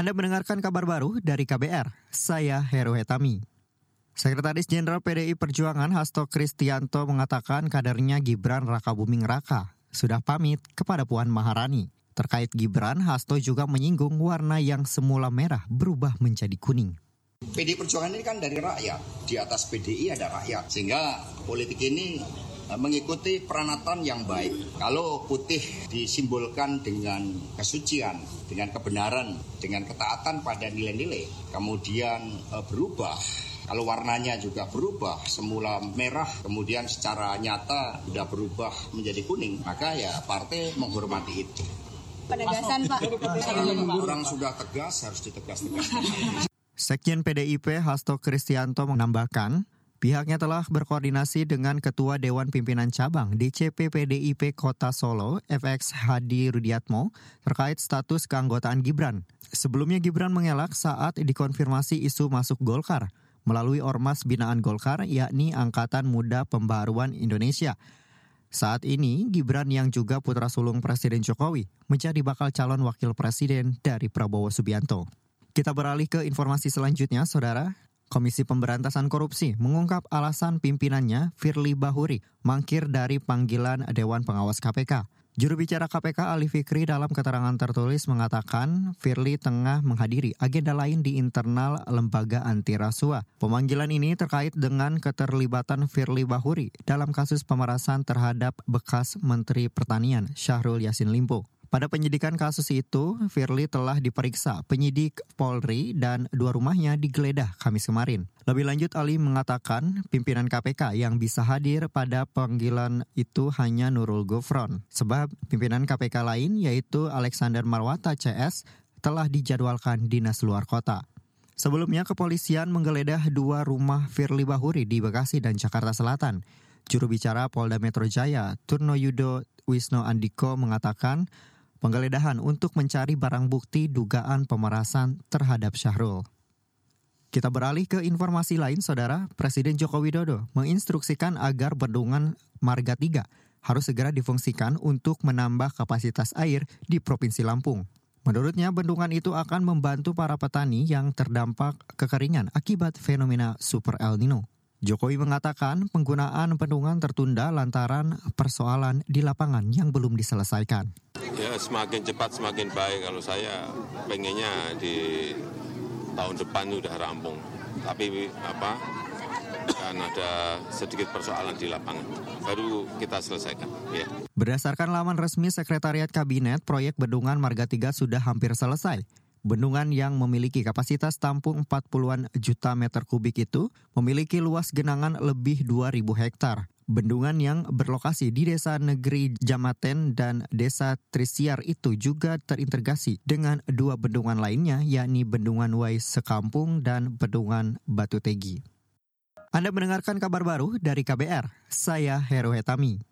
Anda mendengarkan kabar baru dari KBR, saya Heru Hetami. Sekretaris Jenderal PDI Perjuangan Hasto Kristianto mengatakan kadernya Gibran Raka Buming Raka sudah pamit kepada Puan Maharani. Terkait Gibran, Hasto juga menyinggung warna yang semula merah berubah menjadi kuning. PDI Perjuangan ini kan dari rakyat, di atas PDI ada rakyat, sehingga politik ini mengikuti peranatan yang baik. Kalau putih disimbolkan dengan kesucian, dengan kebenaran, dengan ketaatan pada nilai-nilai, kemudian eh, berubah kalau warnanya juga berubah, semula merah, kemudian secara nyata sudah berubah menjadi kuning, maka ya partai menghormati itu. Penegasan Pak. Orang sudah tegas harus ditegas-tegas. Sekjen PDIP Hasto Kristianto menambahkan, pihaknya telah berkoordinasi dengan Ketua Dewan Pimpinan Cabang DCP PDIP Kota Solo, FX Hadi Rudiatmo, terkait status keanggotaan Gibran. Sebelumnya Gibran mengelak saat dikonfirmasi isu masuk Golkar melalui Ormas Binaan Golkar, yakni Angkatan Muda Pembaruan Indonesia. Saat ini, Gibran yang juga putra sulung Presiden Jokowi menjadi bakal calon wakil presiden dari Prabowo Subianto. Kita beralih ke informasi selanjutnya, Saudara. Komisi Pemberantasan Korupsi mengungkap alasan pimpinannya Firly Bahuri mangkir dari panggilan Dewan Pengawas KPK. Juru bicara KPK Ali Fikri dalam keterangan tertulis mengatakan Firly tengah menghadiri agenda lain di internal lembaga anti rasuah. Pemanggilan ini terkait dengan keterlibatan Firly Bahuri dalam kasus pemerasan terhadap bekas Menteri Pertanian Syahrul Yasin Limpo. Pada penyidikan kasus itu, Firly telah diperiksa penyidik Polri dan dua rumahnya digeledah Kamis kemarin. Lebih lanjut, Ali mengatakan pimpinan KPK yang bisa hadir pada panggilan itu hanya Nurul Gufron. Sebab pimpinan KPK lain yaitu Alexander Marwata CS telah dijadwalkan dinas luar kota. Sebelumnya, kepolisian menggeledah dua rumah Firly Bahuri di Bekasi dan Jakarta Selatan. Juru bicara Polda Metro Jaya, Turno Yudo Wisno Andiko mengatakan penggeledahan untuk mencari barang bukti dugaan pemerasan terhadap Syahrul. Kita beralih ke informasi lain, Saudara. Presiden Joko Widodo menginstruksikan agar bendungan Marga 3 harus segera difungsikan untuk menambah kapasitas air di Provinsi Lampung. Menurutnya, bendungan itu akan membantu para petani yang terdampak kekeringan akibat fenomena Super El Nino. Jokowi mengatakan penggunaan bendungan tertunda lantaran persoalan di lapangan yang belum diselesaikan. Ya semakin cepat semakin baik kalau saya pengennya di tahun depan sudah rampung. Tapi apa kan ada sedikit persoalan di lapangan. Baru kita selesaikan. Ya. Berdasarkan laman resmi Sekretariat Kabinet, proyek Bendungan Marga 3 sudah hampir selesai. Bendungan yang memiliki kapasitas tampung 40-an juta meter kubik itu memiliki luas genangan lebih 2.000 hektar. Bendungan yang berlokasi di Desa Negeri Jamaten dan Desa Trisiar itu juga terintegrasi dengan dua bendungan lainnya yakni Bendungan Wai Sekampung dan Bendungan Batu Tegi. Anda mendengarkan kabar baru dari KBR, saya Heru Hetami.